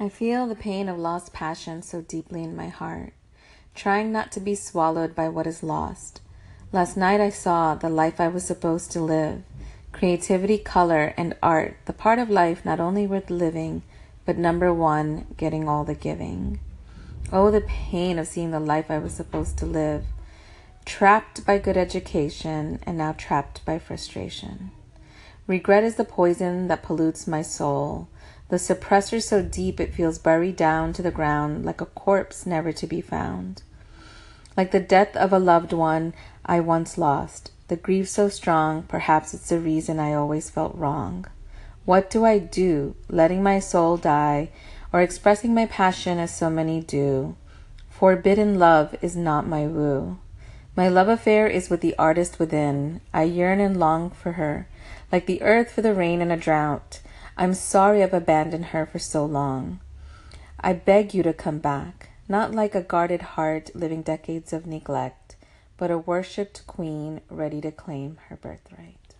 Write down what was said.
I feel the pain of lost passion so deeply in my heart, trying not to be swallowed by what is lost. Last night I saw the life I was supposed to live creativity, color, and art, the part of life not only worth living, but number one, getting all the giving. Oh, the pain of seeing the life I was supposed to live, trapped by good education and now trapped by frustration. Regret is the poison that pollutes my soul, the suppressor so deep it feels buried down to the ground like a corpse never to be found. Like the death of a loved one I once lost, the grief so strong, perhaps it's the reason I always felt wrong. What do I do, letting my soul die, or expressing my passion as so many do? Forbidden love is not my woo. My love affair is with the artist within. I yearn and long for her, like the earth for the rain in a drought. I'm sorry I've abandoned her for so long. I beg you to come back, not like a guarded heart living decades of neglect, but a worshipped queen ready to claim her birthright.